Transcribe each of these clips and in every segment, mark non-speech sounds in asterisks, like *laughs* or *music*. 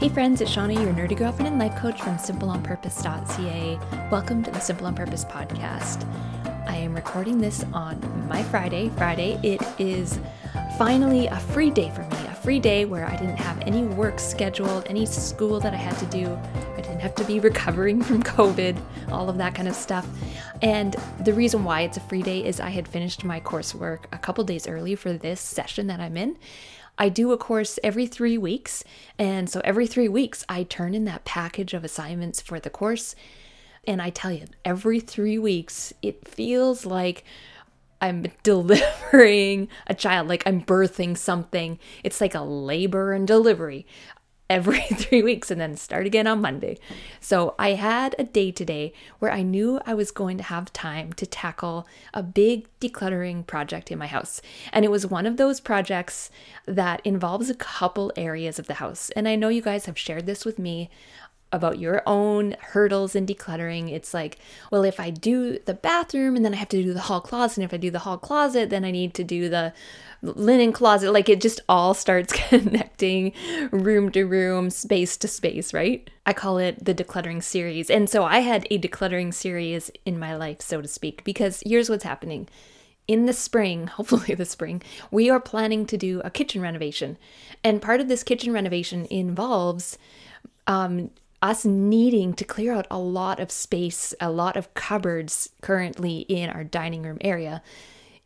Hey friends, it's Shauna, your nerdy girlfriend and life coach from simpleonpurpose.ca. Welcome to the Simple on Purpose podcast. I am recording this on my Friday. Friday, it is finally a free day for me, a free day where I didn't have any work scheduled, any school that I had to do. I didn't have to be *laughs* recovering from COVID, all of that kind of stuff. And the reason why it's a free day is I had finished my coursework a couple days early for this session that I'm in. I do a course every three weeks. And so every three weeks, I turn in that package of assignments for the course. And I tell you, every three weeks, it feels like I'm *laughs* delivering a child, like I'm birthing something. It's like a labor and delivery every *laughs* three weeks and then start again on Monday. So I had a day today where I knew I was going to have time to tackle a big decluttering project in my house. And it was one of those projects that involves a couple areas of the house. And I know you guys have shared this with me about your own hurdles in decluttering. It's like, well, if I do the bathroom and then I have to do the hall closet, and if I do the hall closet, then I need to do the linen closet. Like it just all starts *laughs* connecting room to room, space to space, right? I call it the decluttering series. And so I had a decluttering series in my life, so to speak, because here's what's happening in the spring, *laughs* hopefully the spring, we are planning to do a kitchen renovation. And part of this kitchen renovation involves um, us needing to clear out a lot of space, a lot of cupboards currently in our dining room area.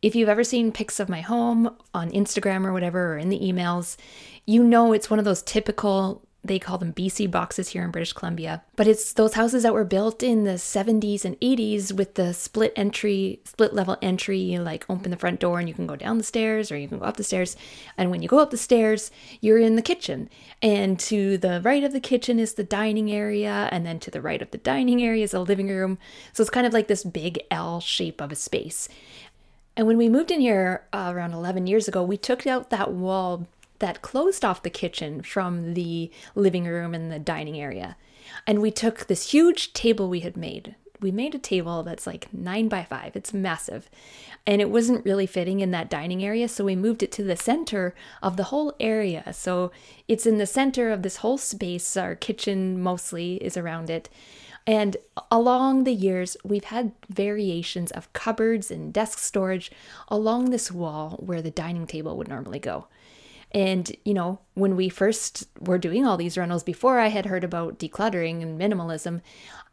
If you've ever seen pics of my home on Instagram or whatever, or in the emails, you know it's one of those typical they call them BC boxes here in British Columbia. But it's those houses that were built in the 70s and 80s with the split entry, split level entry. You like open the front door and you can go down the stairs or you can go up the stairs. And when you go up the stairs, you're in the kitchen. And to the right of the kitchen is the dining area. And then to the right of the dining area is the living room. So it's kind of like this big L shape of a space. And when we moved in here uh, around 11 years ago, we took out that wall that closed off the kitchen from the living room and the dining area. And we took this huge table we had made. We made a table that's like nine by five, it's massive. And it wasn't really fitting in that dining area, so we moved it to the center of the whole area. So it's in the center of this whole space. Our kitchen mostly is around it. And along the years, we've had variations of cupboards and desk storage along this wall where the dining table would normally go. And, you know, when we first were doing all these rentals before I had heard about decluttering and minimalism,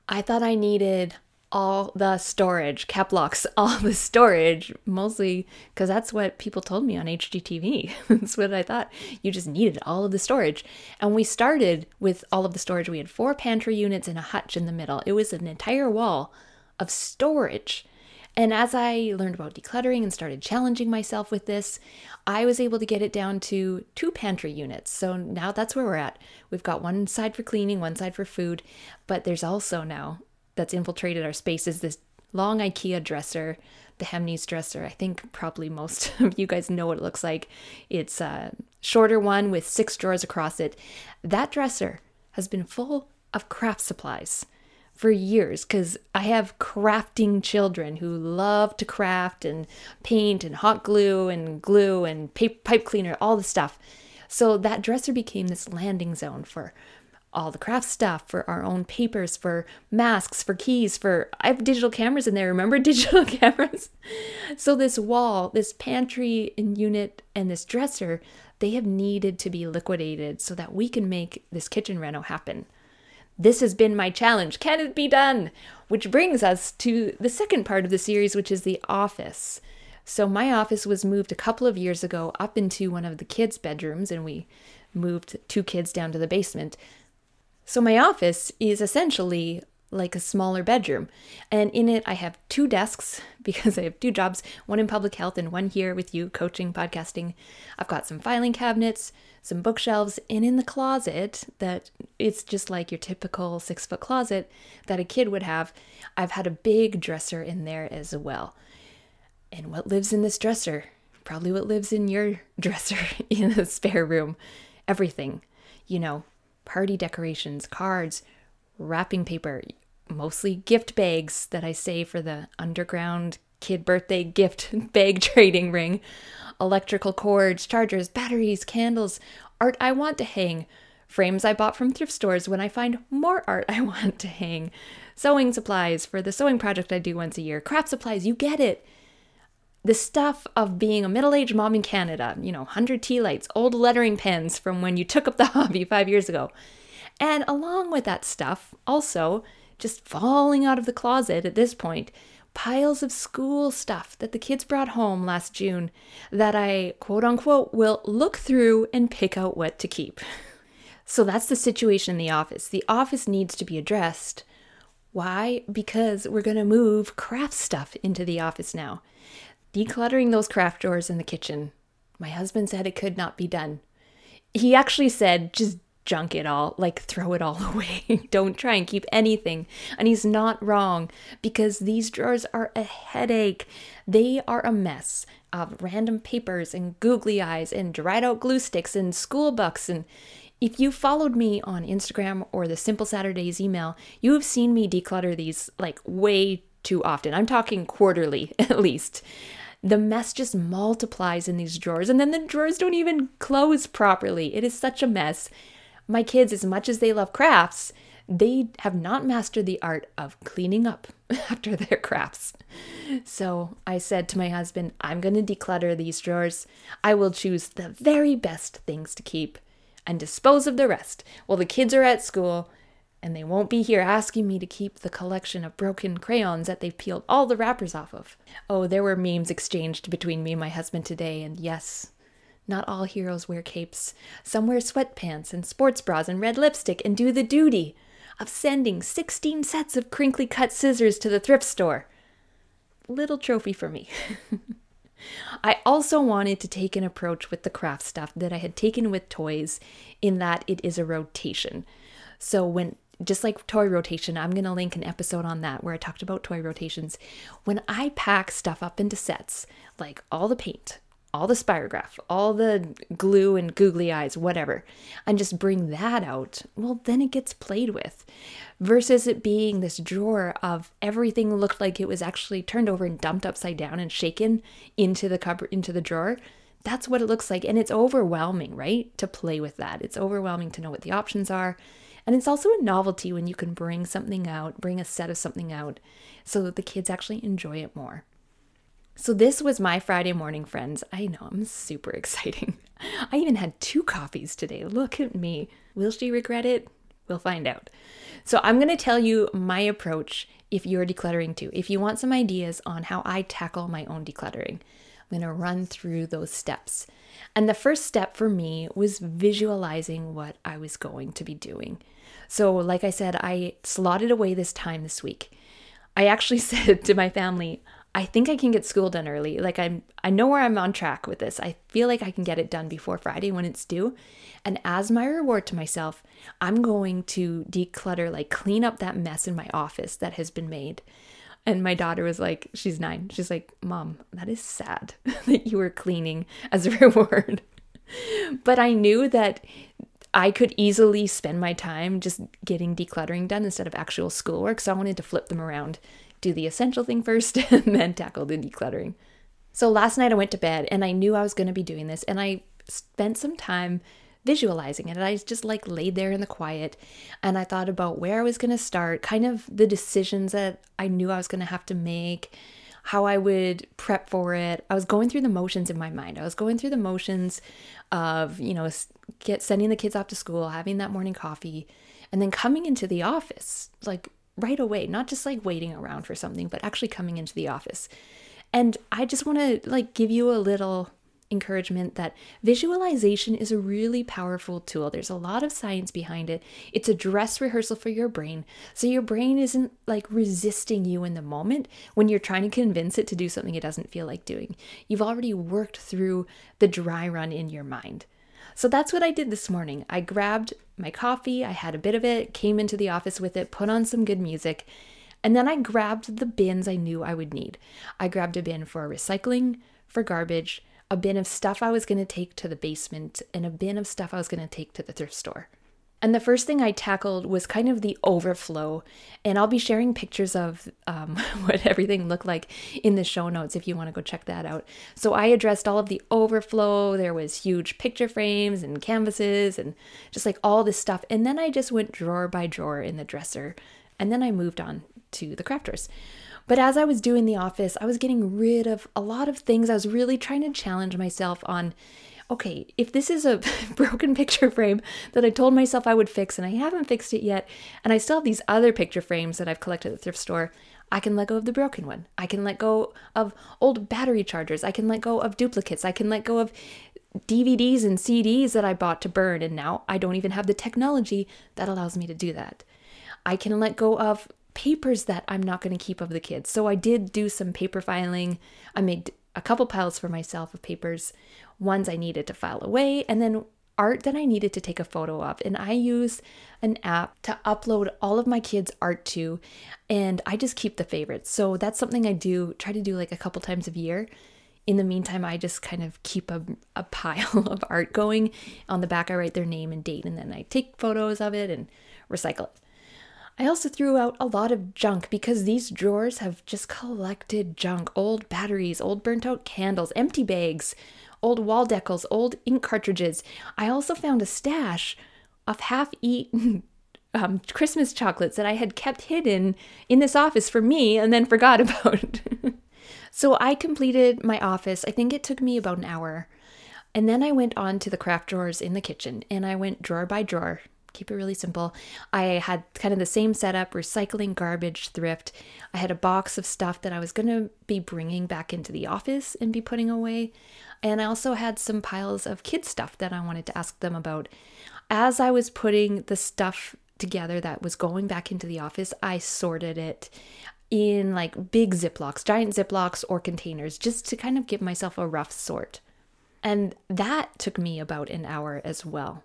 I thought I needed all the storage, cap locks, *laughs* all the storage, mostly because that's what people told me on HGTV. *laughs* that's what I thought. You just needed all of the storage. And we started with all of the storage. We had four pantry units and a hutch in the middle. It was an entire wall of storage. And as I learned about decluttering and started challenging myself with this, I was able to get it down to two pantry units. So now that's where we're at. We've got one side for cleaning, one side for food, but there's also now that's infiltrated our spaces this long IKEA dresser, the Hemnes dresser. I think probably most *laughs* of you guys know what it looks like. It's a shorter one with six drawers across it. That dresser has been full of craft supplies for years because I have crafting children who love to craft and paint and hot glue and glue and pipe cleaner, all the stuff. So that dresser became this landing zone for all the craft stuff, for our own papers, for masks, for keys, for I have digital cameras in there. Remember *laughs* digital cameras? So this wall, this pantry and unit, and this dresser, they have needed to be liquidated so that we can make this kitchen reno happen. This has been my challenge. Can it be done? Which brings us to the second part of the series, which is the office. So, my office was moved a couple of years ago up into one of the kids' bedrooms, and we moved two kids down to the basement. So, my office is essentially like a smaller bedroom. And in it, I have two desks *laughs* because I have two jobs one in public health and one here with you, coaching, podcasting. I've got some filing cabinets, some bookshelves, and in the closet that it's just like your typical six foot closet that a kid would have, I've had a big dresser in there as well. And what lives in this dresser? Probably what lives in your *laughs* dresser *laughs* in the spare room. Everything, you know, party decorations, cards, wrapping paper, mostly gift bags that I save for the underground kid birthday gift *laughs* bag trading ring, electrical cords, chargers, batteries, candles, art I want to hang frames I bought from thrift stores when I find more art I *laughs* want to hang, sewing supplies for the sewing project I do once a year, craft supplies, you get it. The stuff of being a middle aged mom in Canada, you know, 100 tea lights, old lettering pens from when you took up the *laughs* hobby five years ago. And along with that stuff, also, just falling out of the closet at this point, piles of school stuff that the kids brought home last June that I quote unquote will look through and pick out what to keep. So that's the situation in the office. The office needs to be addressed. Why? Because we're going to move craft stuff into the office now. Decluttering those craft drawers in the kitchen. My husband said it could not be done. He actually said, just junk it all, like throw it all *laughs* away. Don't try and keep anything. And he's not wrong because these drawers are a headache. They are a mess of random papers and googly eyes and dried out glue sticks and school books. And if you followed me on Instagram or the Simple Saturdays email, you have seen me declutter these like way too often. I'm talking quarterly *laughs* at least the mess just multiplies in these drawers and then the drawers don't even close properly. It is such a mess my kids, as much as they love crafts, they have not mastered the art of cleaning up *laughs* after their crafts. So I said to my husband, I'm going to declutter these drawers. I will choose the very best things to keep and dispose of the rest while the kids are at school and they won't be here asking me to keep the collection of broken crayons that they've peeled all the wrappers off of. Oh, there were memes exchanged between me and my husband today, and yes, not all heroes wear capes. Some wear sweatpants and sports bras and red lipstick and do the duty of sending 16 sets of crinkly cut scissors to the thrift store. Little trophy for me. *laughs* I also wanted to take an approach with the craft stuff that I had taken with toys, in that it is a rotation. So, when just like toy rotation, I'm going to link an episode on that where I talked about toy rotations. When I pack stuff up into sets, like all the paint, all the spirograph, all the glue and googly eyes, whatever, and just bring that out, well, then it gets played with. Versus it being this drawer of everything looked like it was actually turned over and dumped upside down and shaken into the cupboard, into the drawer. That's what it looks like. And it's overwhelming, right? To play with that. It's overwhelming to know what the options are. And it's also a novelty when you can bring something out, bring a set of something out, so that the kids actually enjoy it more. So, this was my Friday morning, friends. I know I'm super *laughs* exciting. I even had two coffees today. Look at me. Will she regret it? We'll find out. So, I'm going to tell you my approach if you're decluttering too. If you want some ideas on how I tackle my own decluttering, I'm going to run through those steps. And the first step for me was visualizing what I was going to be doing. So, like I said, I slotted away this time this week. I actually *laughs* said to my family, I think I can get school done early. Like I'm I know where I'm on track with this. I feel like I can get it done before Friday when it's due. And as my reward to myself, I'm going to declutter like clean up that mess in my office that has been made. And my daughter was like, she's 9. She's like, "Mom, that is sad *laughs* that you were cleaning as a *laughs* reward." but I knew that I could easily spend my time just getting decluttering done instead of actual schoolwork. So I wanted to flip them around do the essential thing first *laughs* and then tackle the decluttering. So last night I went to bed and I knew I was going to be doing this and I spent some time visualizing it. And I just like laid there in the quiet and I thought about where I was going to start, kind of the decisions that I knew I was going to have to make, how I would prep for it. I was going through the motions in my mind. I was going through the motions of, you know, get sending the kids off to school, having that morning coffee, and then coming into the office, like right away, not just like waiting around for something, but actually coming into the office. And I just want to like give you a little encouragement that visualization is a really powerful tool. There's a lot of science behind it. It's a dress rehearsal for your brain. So your brain isn't like resisting you in the moment when you're trying to convince it to do something it doesn't feel like doing. You've already worked through the dry run in your mind. So that's what I did this morning. I grabbed my coffee, I had a bit of it, came into the office with it, put on some good music, and then I grabbed the bins I knew I would need. I grabbed a bin for recycling, for garbage, a bin of stuff I was going to take to the basement, and a bin of stuff I was going to take to the thrift store. And the first thing I tackled was kind of the overflow. And I'll be sharing pictures of um, *laughs* what everything looked like in the show notes if you want to go check that out. So I addressed all of the overflow. There was huge picture frames and canvases and just like all this stuff. And then I just went drawer by drawer in the dresser. And then I moved on to the crafters. But as I was doing the office, I was getting rid of a lot of things. I was really trying to challenge myself on okay, if this is a *laughs* broken picture frame that I told myself I would fix and I haven't fixed it yet, and I still have these other picture frames that I've collected at the thrift store, I can let go of the broken one. I can let go of old battery chargers. I can let go of duplicates. I can let go of DVDs and CDs that I bought to burn, and now I don't even have the technology that allows me to do that. I can let go of papers that I'm not going to keep of the kids. So I did do some paper filing. I made a couple piles for myself of papers, ones I needed to file away, and then art that I needed to take a photo of. And I use an app to upload all of my kids' art to, and I just keep the favorites. So that's something I do, try to do like a couple times a year. In the meantime, I just kind of keep a, a *laughs* pile of art going. On the back, I write their name and date, and then I take photos of it and recycle it. I also threw out a lot of junk because these drawers have just collected junk old batteries, old burnt out candles, empty bags, old wall decals, old ink cartridges. I also found a stash of half eaten *laughs* um, Christmas chocolates that I had kept hidden in this office for me and then *laughs* forgot about. *laughs* so I completed my office. I think it took me about an hour. And then I went on to the craft drawers in the kitchen and I went drawer by drawer, keep it really simple. I had kind of the same setup recycling, garbage, thrift. I had a box of stuff that I was going to be bringing back into the office and be putting away. And I also had some piles of kid stuff that I wanted to ask them about. As I was putting the stuff together that was going back into the office, I sorted it in like big Ziplocs, giant Ziplocs or containers, just to kind of give myself a rough sort. And that took me about an hour as well.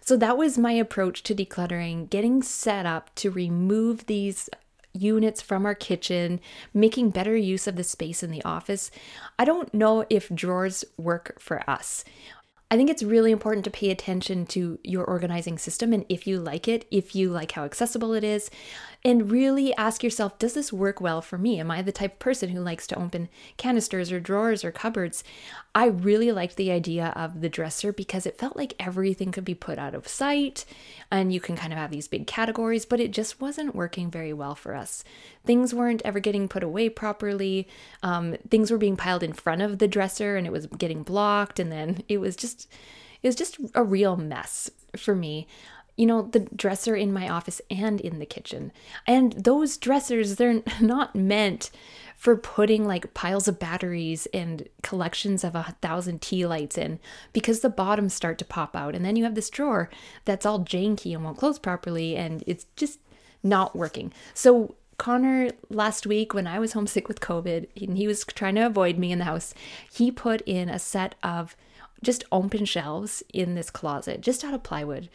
So that was my approach to decluttering, getting set up to remove these units from our kitchen, making better use of the space in the office. I don't know if drawers work for us. I think it's really important to pay attention to your organizing system and if you like it, if you like how accessible it is, and really ask yourself does this work well for me? Am I the type of person who likes to open canisters or drawers or cupboards? I really liked the idea of the dresser because it felt like everything could be put out of sight and you can kind of have these big categories, but it just wasn't working very well for us. Things weren't ever getting put away properly. Um, things were being piled in front of the dresser and it was getting blocked, and then it was just. It was just a real mess for me you know, the dresser in my office and in the kitchen. And those dressers, they're *laughs* not meant for putting like piles of batteries and collections of a thousand tea lights in because the bottoms start to pop out. And then you have this drawer that's all janky and won't close properly and it's just not working. So Connor last week when I was homesick with COVID and he was trying to avoid me in the house, he put in a set of just open shelves in this closet, just out of plywood.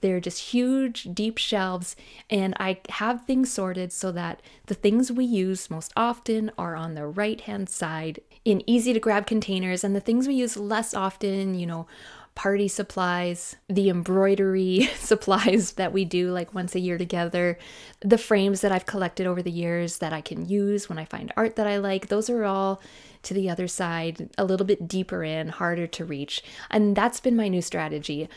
They're just huge, deep shelves, and I have things sorted so that the things we use most often are on the right hand side in easy to grab containers, and the things we use less often, you know, party supplies, the embroidery *laughs* supplies that we do like once a year together, the frames that I've collected over the years that I can use when I find art that I like, those are all to the other side, a little bit deeper in, harder to reach. And that's been my new strategy.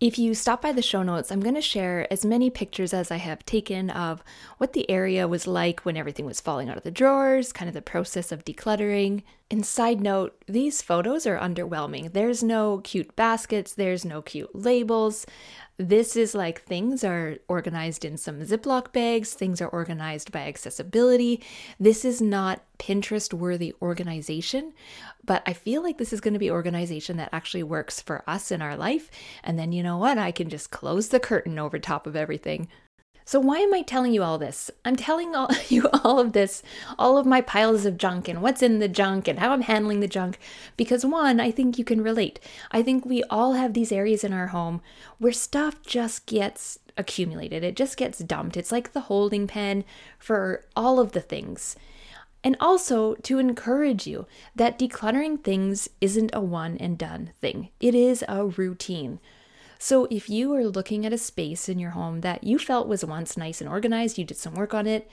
If you stop by the show notes, I'm going to share as many pictures as I have taken of what the area was like when everything was falling out of the drawers, kind of the process of decluttering. And side note, these photos are underwhelming. There's no cute baskets, there's no cute labels. This is like things are organized in some Ziploc bags, things are organized by accessibility. This is not Pinterest worthy organization, but I feel like this is going to be organization that actually works for us in our life. And then you know what? I can just close the curtain over top of everything. So, why am I telling you all this? I'm telling all, *laughs* you all of this, all of my piles of junk and what's in the junk and how I'm handling the junk, because one, I think you can relate. I think we all have these areas in our home where stuff just gets accumulated, it just gets dumped. It's like the holding pen for all of the things. And also to encourage you that decluttering things isn't a one and done thing, it is a routine. So if you are looking at a space in your home that you felt was once nice and organized, you did some work on it,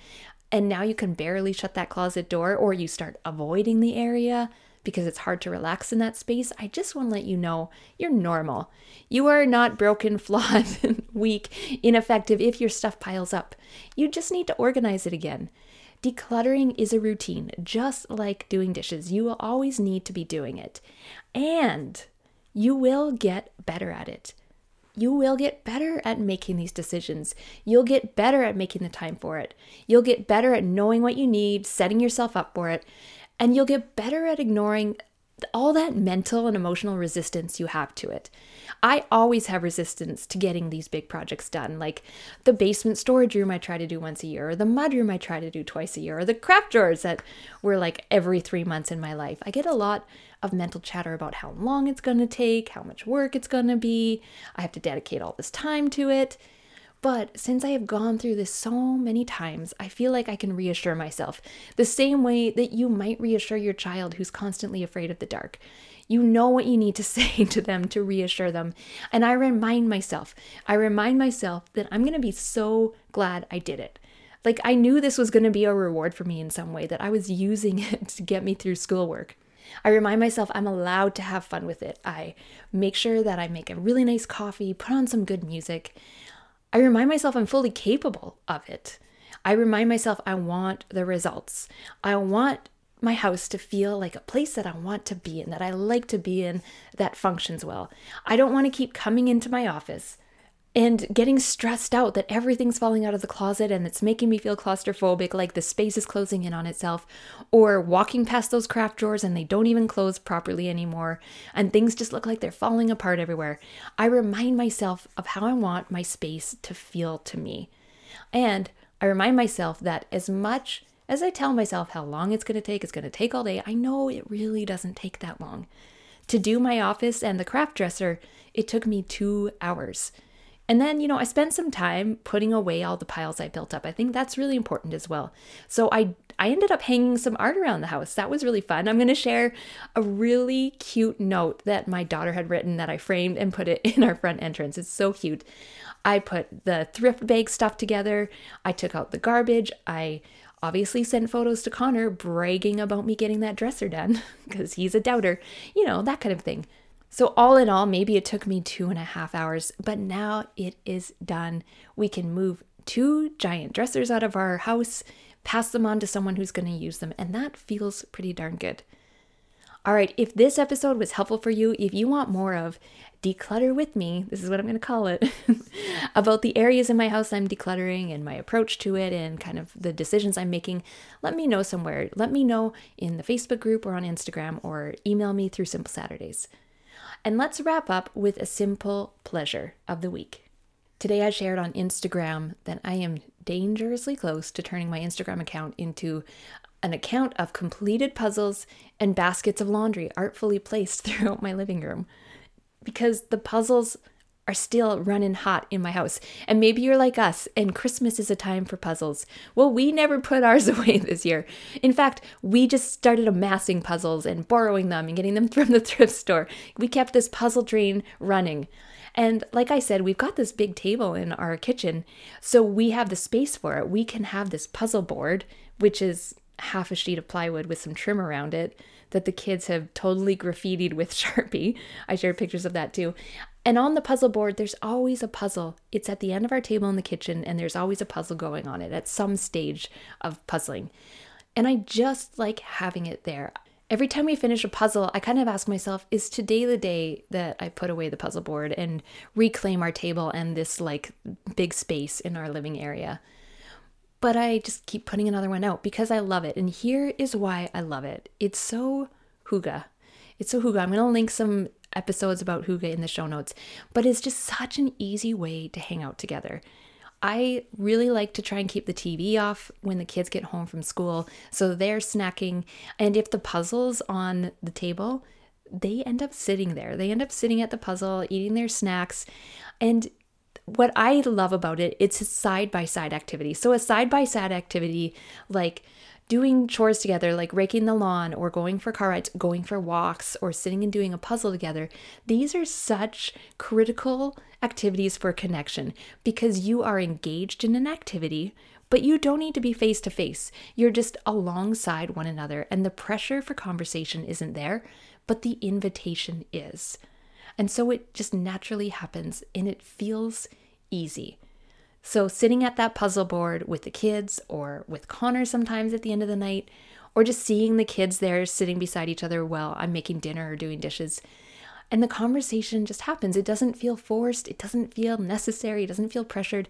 and now you can barely shut that closet door or you start avoiding the area because it's hard to relax in that space, I just want to let you know you're normal. You are not broken, *laughs* flawed, weak, ineffective if your stuff piles up. You just need to organize it again. Decluttering is a routine, just like doing dishes. You will always need to be doing it. And you will get better at it. You will get better at making these decisions. You'll get better at making the time for it. You'll get better at knowing what you need, setting yourself up for it, and you'll get better at ignoring all that mental and emotional resistance you have to it. I always have resistance to getting these big projects done, like the basement storage room I try to do once a year, or the mud room I try to do twice a year, or the craft drawers that were like every three months in my life. I get a lot of mental chatter about how long it's going to take, how much work it's going to be. I have to dedicate all this time to it. But since I have gone through this so many times, I feel like I can reassure myself the same way that you might reassure your child who's constantly afraid of the dark. You know what you need to *laughs* say to them to reassure them. And I remind myself, I remind myself that I'm going to be so glad I did it. Like I knew this was going to be a reward for me in some way, that I was using *laughs* it to get me through schoolwork. I remind myself I'm allowed to have fun with it. I make sure that I make a really nice coffee, put on some good music. I remind myself I'm fully capable of it. I remind myself I want the results. I want my house to feel like a place that I want to be in, that I like to be in, that functions well. I don't want to keep coming into my office and getting stressed out that everything's falling out of the closet and it's making me feel claustrophobic, like the space is closing in on itself, or walking past those craft drawers and they don't even close properly anymore, and things just look like they're falling apart everywhere. I remind myself of how I want my space to feel to me. And I remind myself that as much as I tell myself how long it's going to take, it's going to take all day, I know it really doesn't take that long. To do my office and the craft dresser, it took me two hours. And then, you know, I spent some time putting away all the piles I built up. I think that's really important as well. So I I ended up hanging some art around the house. That was really fun. I'm going to share a really cute note that my daughter had written that I framed and put it *laughs* in our front entrance. It's so cute. I put the thrift bag stuff together. I took out the garbage. I obviously sent photos to Connor bragging about me getting that dresser done *laughs* because he's a doubter, you know, that kind of thing. So, all in all, maybe it took me two and a half hours, but now it is done. We can move two giant dressers out of our house, pass them on to someone who's going to use them, and that feels pretty darn good. All right, if this episode was helpful for you, if you want more of Declutter with Me, this is what I'm going to call it, *laughs* about the areas in my house I'm decluttering and my approach to it and kind of the decisions I'm making, let me know somewhere. Let me know in the Facebook group or on Instagram or email me through Simple Saturdays. And let's wrap up with a simple pleasure of the week. Today I shared on Instagram that I am dangerously close to turning my Instagram account into an account of completed puzzles and baskets of laundry artfully placed *laughs* throughout my living room. Because the puzzles are still running hot in my house. And maybe you're like us, and Christmas is a time for puzzles. Well, we never put *laughs* ours away this year. In fact, we just started amassing puzzles and borrowing them and getting them *laughs* from the thrift store. We kept this puzzle train running. And like I said, we've got this big table in our kitchen, so we have the space for it. We can have this puzzle board, which is half a sheet of plywood with some trim around it that the kids have totally *laughs* graffitied with Sharpie. I shared pictures of that too. And on the puzzle board, there's always a puzzle. It's at the end of our table in the kitchen, and there's always a puzzle going on it at some stage of puzzling. And I just like having it there. Every time we finish a puzzle, I kind of ask myself, is today the day that I put away the puzzle board and reclaim our table and this like big space in our living area? But I just keep putting another one out because I love it. And here is why I love it it's so hygge. It's so hygge. I'm going to link some episodes about Hygge in the show notes, but it's just such an easy way to hang out together. I really like to try and keep the TV off when the kids get home from school so they're snacking. And if the puzzle's on the table, they end up sitting there. They end up sitting at the puzzle, eating their snacks. And what I love about it, it's a side by side activity. So, a side by side activity like doing chores together, like raking the lawn or going for car rides, going for walks, or sitting and doing a puzzle together, these are such critical activities for connection because you are engaged in an activity, but you don't need to be face to face. You're just alongside one another, and the pressure for conversation isn't there, but the invitation is. And so it just naturally happens and it feels easy. So, sitting at that puzzle board with the kids or with Connor sometimes at the end of the night, or just seeing the kids there sitting beside each other while I'm making dinner or doing dishes. And the conversation just happens. It doesn't feel forced, it doesn't feel necessary, it doesn't feel pressured.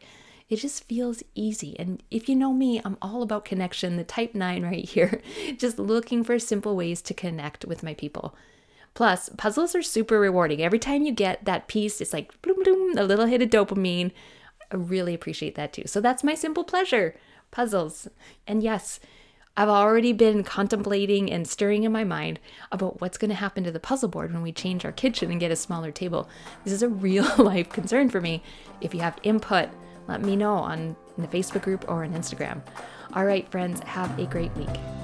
It just feels easy. And if you know me, I'm all about connection, the type 9 right *laughs* here, just looking for simple ways to connect with my people. Plus, puzzles are super rewarding. Every time you get that piece, it's like bloom, bloom, a little hit of dopamine. I really appreciate that too. So that's my simple pleasure puzzles. And yes, I've already been contemplating and stirring in my mind about what's going to happen to the puzzle board when we change our kitchen and get a smaller table. This is a *laughs* real life concern for me. If you have input, let me know on the Facebook group or on Instagram. All right, friends, have a great week.